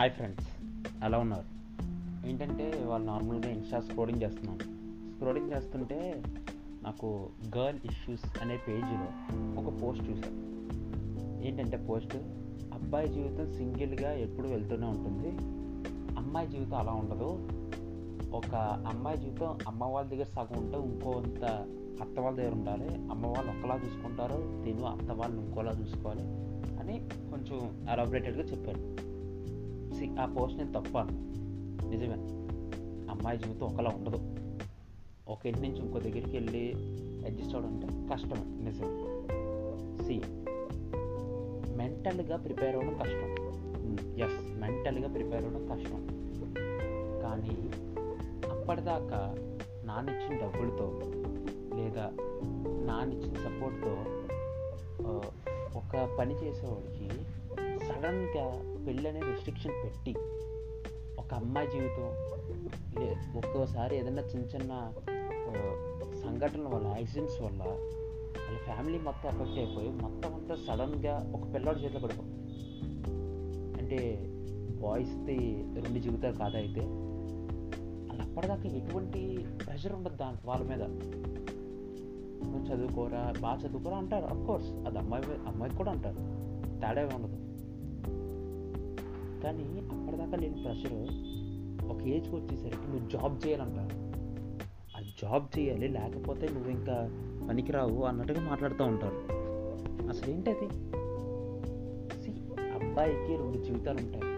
Hi friends ఎలా ఉన్నారు? ఏంటంటే వాళ్ళు నార్మల్గా ఇన్స్టా స్క్రోలింగ్ చేస్తున్నాను స్క్రోలింగ్ చేస్తుంటే నాకు గర్ల్ ఇష్యూస్ అనే పేజీలో ఒక పోస్ట్ చూశాను. ఏంటంటే పోస్ట్ అబ్బాయి జీవితం సింగిల్గా ఎప్పుడు వెళ్తూనే ఉంటుంది. అమ్మాయి జీవితం అలా ఉండదు. ఒక అమ్మాయి జీవితం అమ్మ వాళ్ళ దగ్గర సగం ఉంటే ఇంకోంత అత్త వాళ్ళ దగ్గర ఉండాలి. అమ్మ వాళ్ళు ఒకలా చూసుకుంటారు. తిను అత్త వాళ్ళు ఇంకోలా చూసుకోవాలి అని కొంచెం ఎలాబరేటెడ్గా చెప్పారు సి ఆ పోస్ట్ నేను తప్పాను నిజమే. అమ్మాయి జీవితం ఒకలా ఉండదు. ఒక ఇంటి నుంచి ఇంకో దగ్గరికి వెళ్ళి అడ్జస్ట్ అవ్వడం అంటే కష్టమే. నిజమే. సి మెంటల్గా ప్రిపేర్ అవ్వడం కష్టం. ఎస్ మెంటల్గా ప్రిపేర్ అవ్వడం కష్టం. కానీ అప్పటిదాకా నానిచ్చిన డబ్బులతో లేదా నానిచ్చిన సపోర్ట్తో ఒక పని చేసేవాడికి సడన్గా పెళ్ళి అనే రెస్ట్రిక్షన్ పెట్టి ఒక అమ్మాయి జీవితం లే ఒక్కోసారి ఏదైనా చిన్న చిన్న సంఘటనల వల్ల యాక్సిడెంట్స్ వల్ల వాళ్ళ ఫ్యామిలీ మొత్తం ఎఫెక్ట్ అయిపోయి మొత్తం అంతా సడన్గా ఒక పిల్లాడి చేతిలో పడిపోతుంది అంటే బాయ్స్ది రెండు జీవితాలు కాదైతే వాళ్ళు అప్పటిదాకా ఎటువంటి ప్రెషర్ ఉండదు దాని వాళ్ళ మీద. నువ్వు చదువుకోరా బాగా చదువుకోరా అంటారు అఫ్ కోర్స్ అది అమ్మాయి మీద- అమ్మాయికి కూడా అంటారు. తేడా ఉండదు. కానీ అప్పటిదాకా లేని ప్రెషర్ ఒక ఏజ్కి వచ్చేసరికి నువ్వు జాబ్ చేయాలంటారు. ఆ జాబ్ చేయాలి లేకపోతే నువ్వు ఇంకా పనికిరావు అన్నట్టుగా మాట్లాడుతూ ఉంటారు. అసలు ఏంటది అది? అబ్బాయికి రెండు జీవితాలు ఉంటాయి.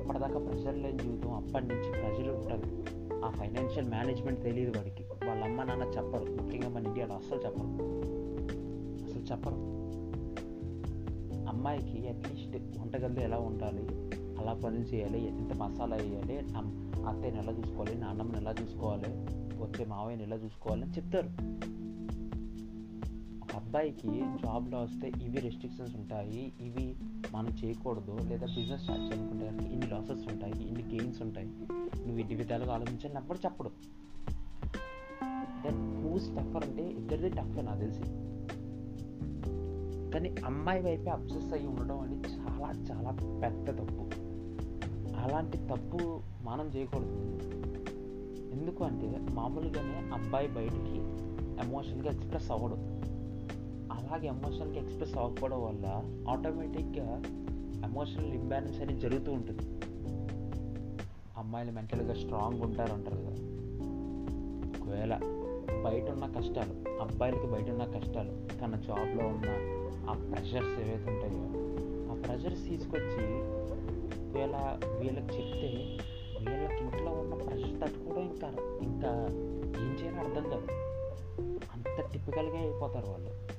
అప్పటిదాకా ప్రెషర్ లేని జీవితం అప్పటి నుంచి ప్రెషర్ ఉంటుంది ఆ ఫైనాన్షియల్ మేనేజ్మెంట్ తెలియదు వాడికి. వాళ్ళ అమ్మ నాన్న చెప్పరు. ముఖ్యంగా మన ఇండియాలో అస్సలు చెప్పరు. అసలు చెప్పరు. అమ్మాయికి అట్లీస్ట్ వంటగదిలో ఎలా ఉండాలి? అలా పనులు చేయాలి ఎంత మసాలా వేయాలి అత్తయ్యని ఎలా చూసుకోవాలి నాన్నమ్మని ఎలా చూసుకోవాలి వచ్చే మావయ్యని ఎలా చూసుకోవాలని చెప్తారు. అబ్బాయికి జాబ్లో వస్తే ఇవి రెస్ట్రిక్షన్స్ ఉంటాయి ఇవి మనం చేయకూడదు లేదా బిజినెస్ స్టార్ట్ చేయాలనుకుంటే ఇన్ని లాసెస్ ఉంటాయి ఇన్ని గెయిన్స్ ఉంటాయి. నువ్వు ఇన్ని విధాలుగా ఆలోచించాలని ఎప్పుడు చెప్పడు దెన్ హూస్ టఫర్ అంటే ఇద్దరిది టఫ్ నాకు తెలిసి. కానీ అమ్మాయి వైపే అబ్సెస్ అయ్యి ఉండడం అనేది చాలా చాలా పెద్ద తప్పు. అలాంటి తప్పు మనం చేయకూడదు. ఎందుకు అంటే మామూలుగానే అబ్బాయి బయటికి ఎమోషన్గా ఎక్స్ప్రెస్ అవ్వడు. అలాగే ఎమోషన్కి ఎక్స్ప్రెస్ అవ్వకపోవడం వల్ల ఆటోమేటిక్గా ఎమోషనల్ ఇంబ్యాలెన్స్ అనేది జరుగుతూ ఉంటుంది. అమ్మాయిలు మెంటల్గా స్ట్రాంగ్ ఉంటారు అంటారు కదా. ఒకవేళ బయట ఉన్న కష్టాలు అబ్బాయిలకి బయట ఉన్న కష్టాలు తన జాబ్లో ఉన్న ఆ ప్రెషర్స్ ఏవైతే ఉంటాయో ఆ ప్రెషర్స్ తీసుకొచ్చి వీళ్ళకి చెప్తే వీళ్ళకి ఇంట్లో ఉన్న ప్రెషర్ తట్టుకోవడం ఇంకా ఇంకా ఏం చేయాలో అర్థం కాదు. అంత టిపికల్గా అయిపోతారు వాళ్ళు.